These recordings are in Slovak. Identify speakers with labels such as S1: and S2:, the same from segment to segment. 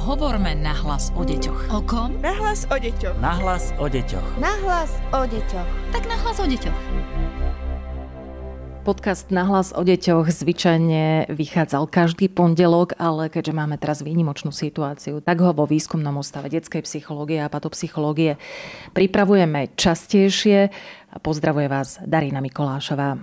S1: Hovorme nahlas o deťoch.
S2: O kom?
S3: Nahlas o deťoch.
S4: Nahlas o deťoch.
S5: Nahlas o deťoch.
S2: Tak nahlas o deťoch.
S6: Podcast Nahlas o deťoch zvyčajne vychádzal každý pondelok, ale keďže máme teraz výnimočnú situáciu, tak ho vo výskumnom ústave detskej psychológie a patopsychológie pripravujeme častejšie. Pozdravuje vás Darina Mikolášová.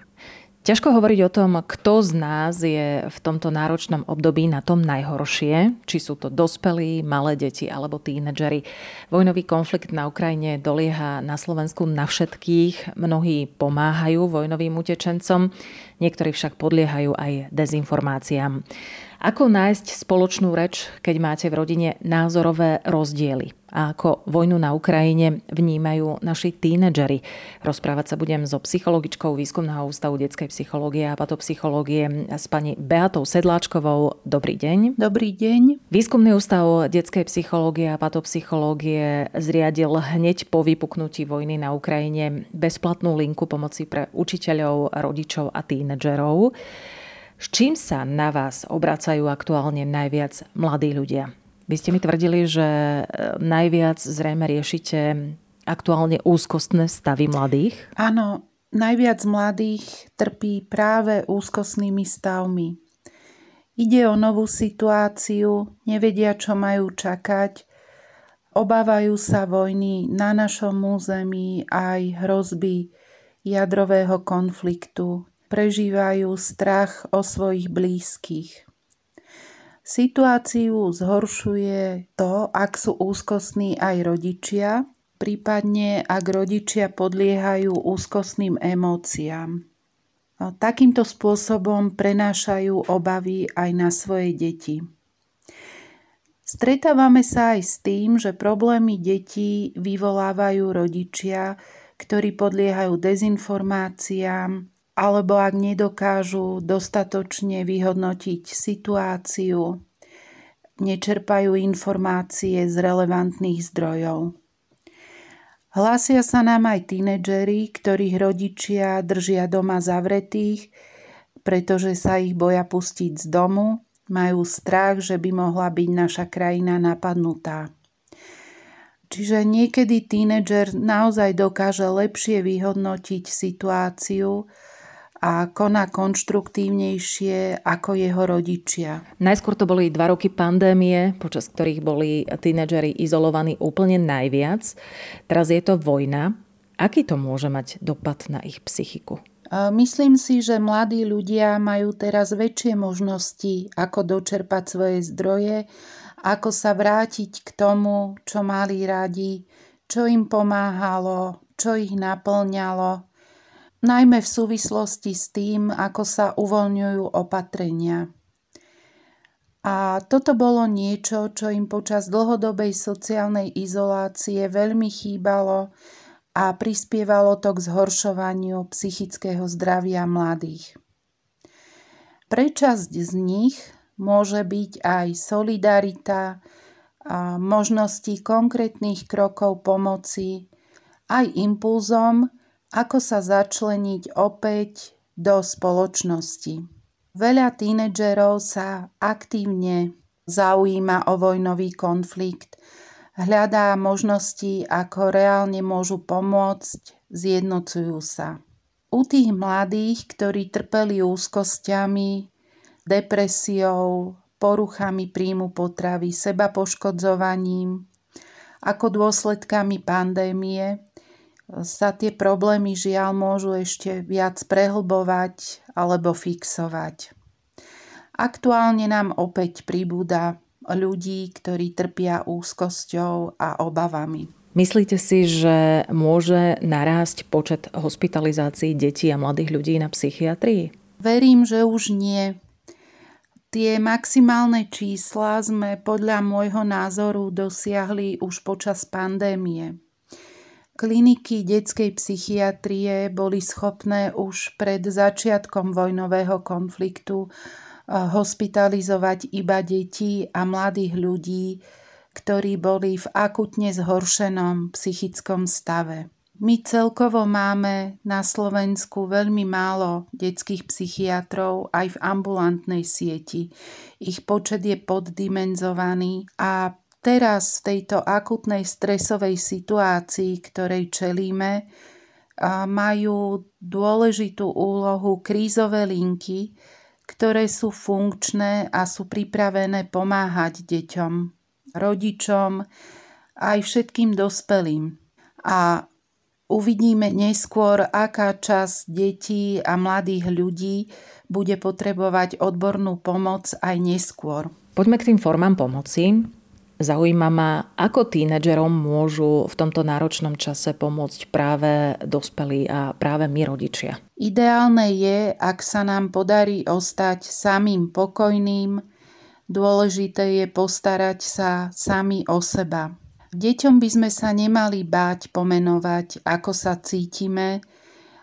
S6: Ťažko hovoriť o tom, kto z nás je v tomto náročnom období na tom najhoršie, či sú to dospelí, malé deti alebo tínedžeri. Vojnový konflikt na Ukrajine dolieha na Slovensku na všetkých. Mnohí pomáhajú vojnovým utečencom, niektorí však podliehajú aj dezinformáciám. Ako nájsť spoločnú reč, keď máte v rodine názorové rozdiely? A ako vojnu na Ukrajine vnímajú naši tínedžeri? Rozprávať sa budem so psychologičkou Výskumného ústavu detskej psychológie a patopsychológie s pani Beatou Sedláčkovou. Dobrý deň.
S7: Dobrý deň.
S6: Výskumný ústav detskej psychológie a patopsychológie zriadil hneď po vypuknutí vojny na Ukrajine bezplatnú linku pomoci pre učiteľov, rodičov a tínedžerov. S čím sa na vás obracajú aktuálne najviac mladí ľudia? Vy ste mi tvrdili, že e, najviac zrejme riešite aktuálne úzkostné stavy mladých?
S7: Áno, najviac mladých trpí práve úzkostnými stavmi. Ide o novú situáciu, nevedia, čo majú čakať, obávajú sa vojny na našom území aj hrozby jadrového konfliktu, prežívajú strach o svojich blízkych. Situáciu zhoršuje to, ak sú úzkostní aj rodičia, prípadne ak rodičia podliehajú úzkostným emóciám. Takýmto spôsobom prenášajú obavy aj na svoje deti. Stretávame sa aj s tým, že problémy detí vyvolávajú rodičia, ktorí podliehajú dezinformáciám, alebo ak nedokážu dostatočne vyhodnotiť situáciu, nečerpajú informácie z relevantných zdrojov. Hlásia sa nám aj tínedžeri, ktorých rodičia držia doma zavretých, pretože sa ich boja pustiť z domu, majú strach, že by mohla byť naša krajina napadnutá. Čiže niekedy tínedžer naozaj dokáže lepšie vyhodnotiť situáciu, a koná konštruktívnejšie ako jeho rodičia.
S6: Najskôr to boli dva roky pandémie, počas ktorých boli tínedžeri izolovaní úplne najviac. Teraz je to vojna. Aký to môže mať dopad na ich psychiku?
S7: Myslím si, že mladí ľudia majú teraz väčšie možnosti, ako dočerpať svoje zdroje, ako sa vrátiť k tomu, čo mali radi, čo im pomáhalo, čo ich naplňalo, najmä v súvislosti s tým, ako sa uvoľňujú opatrenia. A toto bolo niečo, čo im počas dlhodobej sociálnej izolácie veľmi chýbalo a prispievalo to k zhoršovaniu psychického zdravia mladých. Pre časť z nich môže byť aj solidarita, a možnosti konkrétnych krokov pomoci, aj impulzom, ako sa začleniť opäť do spoločnosti. Veľa tínedžerov sa aktívne zaujíma o vojnový konflikt, hľadá možnosti, ako reálne môžu pomôcť, zjednocujú sa. U tých mladých, ktorí trpeli úzkosťami, depresiou, poruchami príjmu potravy, seba poškodzovaním, ako dôsledkami pandémie, sa tie problémy žiaľ môžu ešte viac prehlbovať alebo fixovať. Aktuálne nám opäť pribúda ľudí, ktorí trpia úzkosťou a obavami.
S6: Myslíte si, že môže narásť počet hospitalizácií detí a mladých ľudí na psychiatrii?
S7: Verím, že už nie. Tie maximálne čísla sme podľa môjho názoru dosiahli už počas pandémie. Kliniky detskej psychiatrie boli schopné už pred začiatkom vojnového konfliktu eh, hospitalizovať iba deti a mladých ľudí, ktorí boli v akutne zhoršenom psychickom stave. My celkovo máme na Slovensku veľmi málo detských psychiatrov aj v ambulantnej sieti. Ich počet je poddimenzovaný a teraz v tejto akutnej stresovej situácii, ktorej čelíme, majú dôležitú úlohu krízové linky, ktoré sú funkčné a sú pripravené pomáhať deťom, rodičom, aj všetkým dospelým. A uvidíme neskôr, aká časť detí a mladých ľudí bude potrebovať odbornú pomoc aj neskôr.
S6: Poďme k tým formám pomoci. Zaujíma ma, ako tínedžerom môžu v tomto náročnom čase pomôcť práve dospelí a práve my rodičia.
S7: Ideálne je, ak sa nám podarí ostať samým pokojným, dôležité je postarať sa sami o seba. Deťom by sme sa nemali báť pomenovať, ako sa cítime,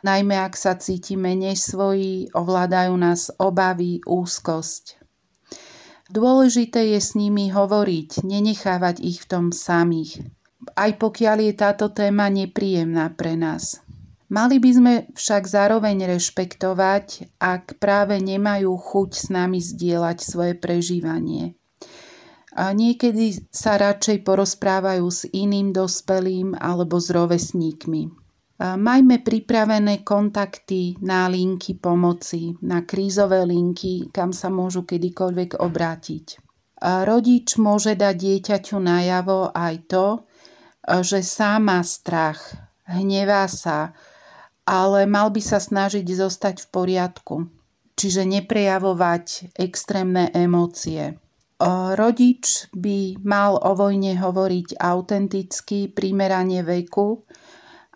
S7: najmä ak sa cítime nesvojí, ovládajú nás obavy, úzkosť. Dôležité je s nimi hovoriť, nenechávať ich v tom samých, aj pokiaľ je táto téma nepríjemná pre nás. Mali by sme však zároveň rešpektovať, ak práve nemajú chuť s nami zdieľať svoje prežívanie. A niekedy sa radšej porozprávajú s iným dospelým alebo s rovesníkmi. Majme pripravené kontakty na linky pomoci, na krízové linky, kam sa môžu kedykoľvek obrátiť. Rodič môže dať dieťaťu najavo aj to, že sám má strach, hnevá sa, ale mal by sa snažiť zostať v poriadku, čiže neprejavovať extrémne emócie. Rodič by mal o vojne hovoriť autenticky, primerane veku,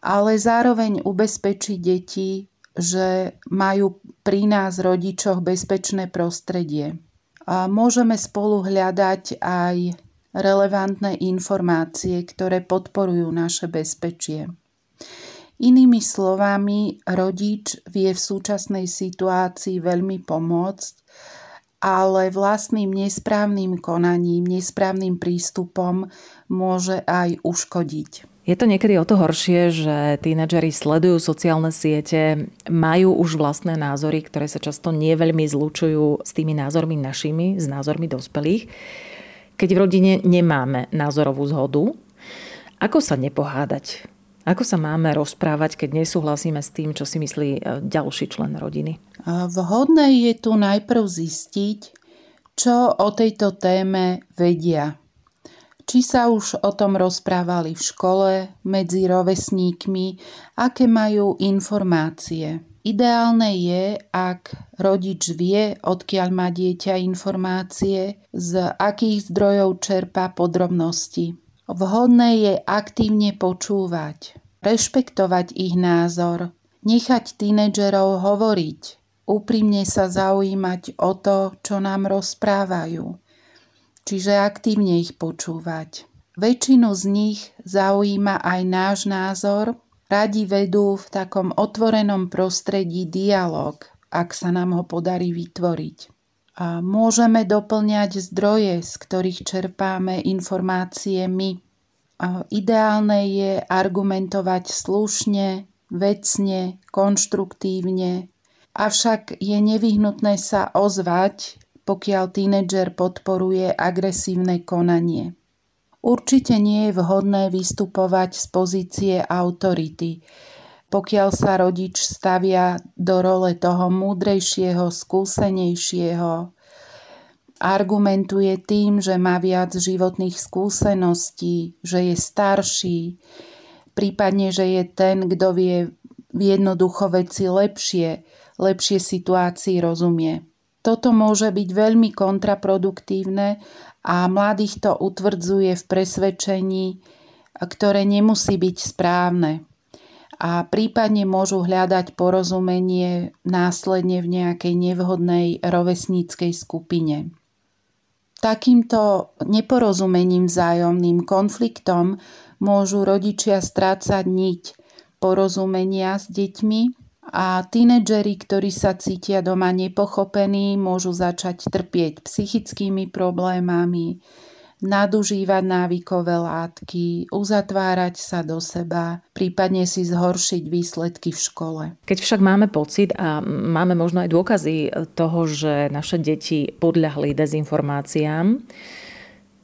S7: ale zároveň ubezpečí deti, že majú pri nás rodičoch bezpečné prostredie. A môžeme spolu hľadať aj relevantné informácie, ktoré podporujú naše bezpečie. Inými slovami, rodič vie v súčasnej situácii veľmi pomôcť, ale vlastným nesprávnym konaním, nesprávnym prístupom môže aj uškodiť.
S6: Je to niekedy o to horšie, že tínedžeri sledujú sociálne siete, majú už vlastné názory, ktoré sa často nie veľmi zlučujú s tými názormi našimi, s názormi dospelých. Keď v rodine nemáme názorovú zhodu, ako sa nepohádať? Ako sa máme rozprávať, keď nesúhlasíme s tým, čo si myslí e, ďalší člen rodiny?
S7: Vhodné je tu najprv zistiť, čo o tejto téme vedia či sa už o tom rozprávali v škole, medzi rovesníkmi, aké majú informácie. Ideálne je, ak rodič vie, odkiaľ má dieťa informácie, z akých zdrojov čerpá podrobnosti. Vhodné je aktívne počúvať, rešpektovať ich názor, nechať tínedžerov hovoriť, úprimne sa zaujímať o to, čo nám rozprávajú čiže aktívne ich počúvať. Väčšinu z nich zaujíma aj náš názor, radi vedú v takom otvorenom prostredí dialog, ak sa nám ho podarí vytvoriť. A môžeme doplňať zdroje, z ktorých čerpáme informácie my. A ideálne je argumentovať slušne, vecne, konštruktívne, avšak je nevyhnutné sa ozvať pokiaľ tínedžer podporuje agresívne konanie. Určite nie je vhodné vystupovať z pozície autority, pokiaľ sa rodič stavia do role toho múdrejšieho, skúsenejšieho, argumentuje tým, že má viac životných skúseností, že je starší, prípadne, že je ten, kto vie jednoducho veci lepšie, lepšie situácii rozumie. Toto môže byť veľmi kontraproduktívne a mladých to utvrdzuje v presvedčení, ktoré nemusí byť správne. A prípadne môžu hľadať porozumenie následne v nejakej nevhodnej rovesníckej skupine. Takýmto neporozumením vzájomným konfliktom môžu rodičia strácať niť porozumenia s deťmi a tínedžeri, ktorí sa cítia doma nepochopení, môžu začať trpieť psychickými problémami, nadužívať návykové látky, uzatvárať sa do seba, prípadne si zhoršiť výsledky v škole.
S6: Keď však máme pocit a máme možno aj dôkazy toho, že naše deti podľahli dezinformáciám,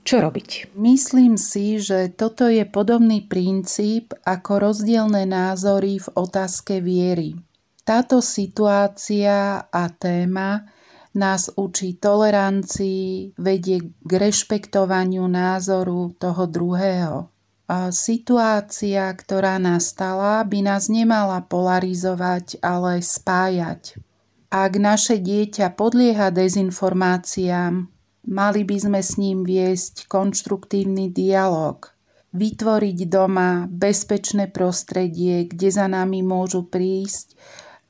S6: čo robiť?
S7: Myslím si, že toto je podobný princíp ako rozdielne názory v otázke viery. Táto situácia a téma nás učí tolerancii, vedie k rešpektovaniu názoru toho druhého. A situácia, ktorá nastala, by nás nemala polarizovať, ale spájať. Ak naše dieťa podlieha dezinformáciám, mali by sme s ním viesť konštruktívny dialog, vytvoriť doma bezpečné prostredie, kde za nami môžu prísť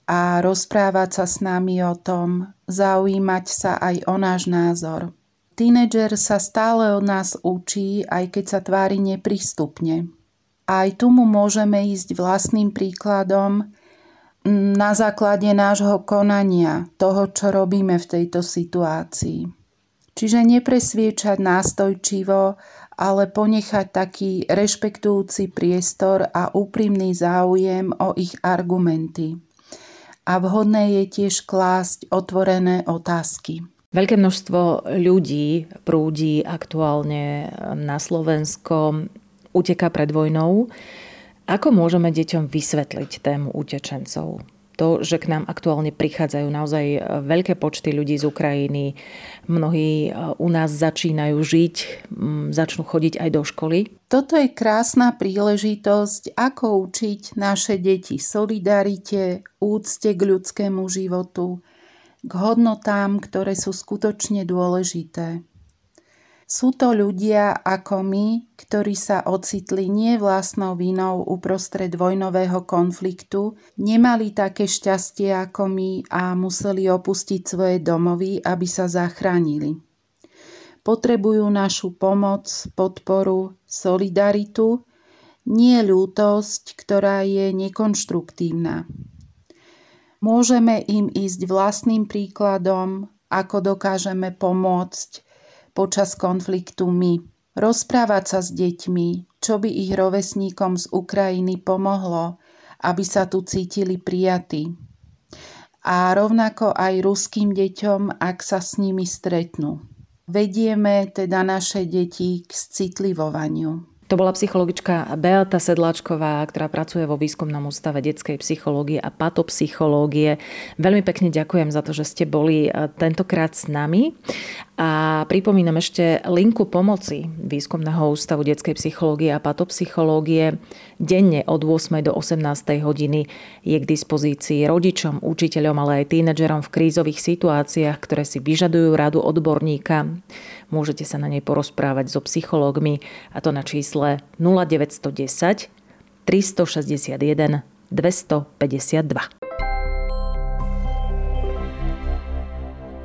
S7: a rozprávať sa s nami o tom, zaujímať sa aj o náš názor. Tínedžer sa stále od nás učí, aj keď sa tvári neprístupne. Aj tu mu môžeme ísť vlastným príkladom na základe nášho konania, toho, čo robíme v tejto situácii. Čiže nepresviečať nástojčivo, ale ponechať taký rešpektujúci priestor a úprimný záujem o ich argumenty a vhodné je tiež klásť otvorené otázky.
S6: Veľké množstvo ľudí prúdi aktuálne na Slovensko, uteká pred vojnou. Ako môžeme deťom vysvetliť tému utečencov? To, že k nám aktuálne prichádzajú naozaj e, veľké počty ľudí z Ukrajiny. Mnohí e, u nás začínajú žiť, začnú chodiť aj do školy.
S7: Toto je krásna príležitosť, ako učiť naše deti solidarite, úcte k ľudskému životu, k hodnotám, ktoré sú skutočne dôležité. Sú to ľudia ako my, ktorí sa ocitli nie vlastnou vinou uprostred vojnového konfliktu, nemali také šťastie ako my a museli opustiť svoje domovy, aby sa zachránili. Potrebujú našu pomoc, podporu, solidaritu, nie ľútosť, ktorá je nekonštruktívna. Môžeme im ísť vlastným príkladom, ako dokážeme pomôcť počas konfliktu my. Rozprávať sa s deťmi, čo by ich rovesníkom z Ukrajiny pomohlo, aby sa tu cítili prijatí. A rovnako aj ruským deťom, ak sa s nimi stretnú. Vedieme teda naše deti k citlivovaniu.
S6: To bola psychologička Beata Sedláčková, ktorá pracuje vo výskumnom ústave detskej psychológie a patopsychológie. Veľmi pekne ďakujem za to, že ste boli e, tentokrát s nami. A pripomínam ešte linku pomoci Výskumného ústavu detskej psychológie a patopsychológie. Denne od 8. do 18. hodiny je k dispozícii rodičom, učiteľom, ale aj tínedžerom v krízových situáciách, ktoré si vyžadujú radu odborníka. Môžete sa na nej porozprávať so psychológmi a to na čísle 0910 361 252.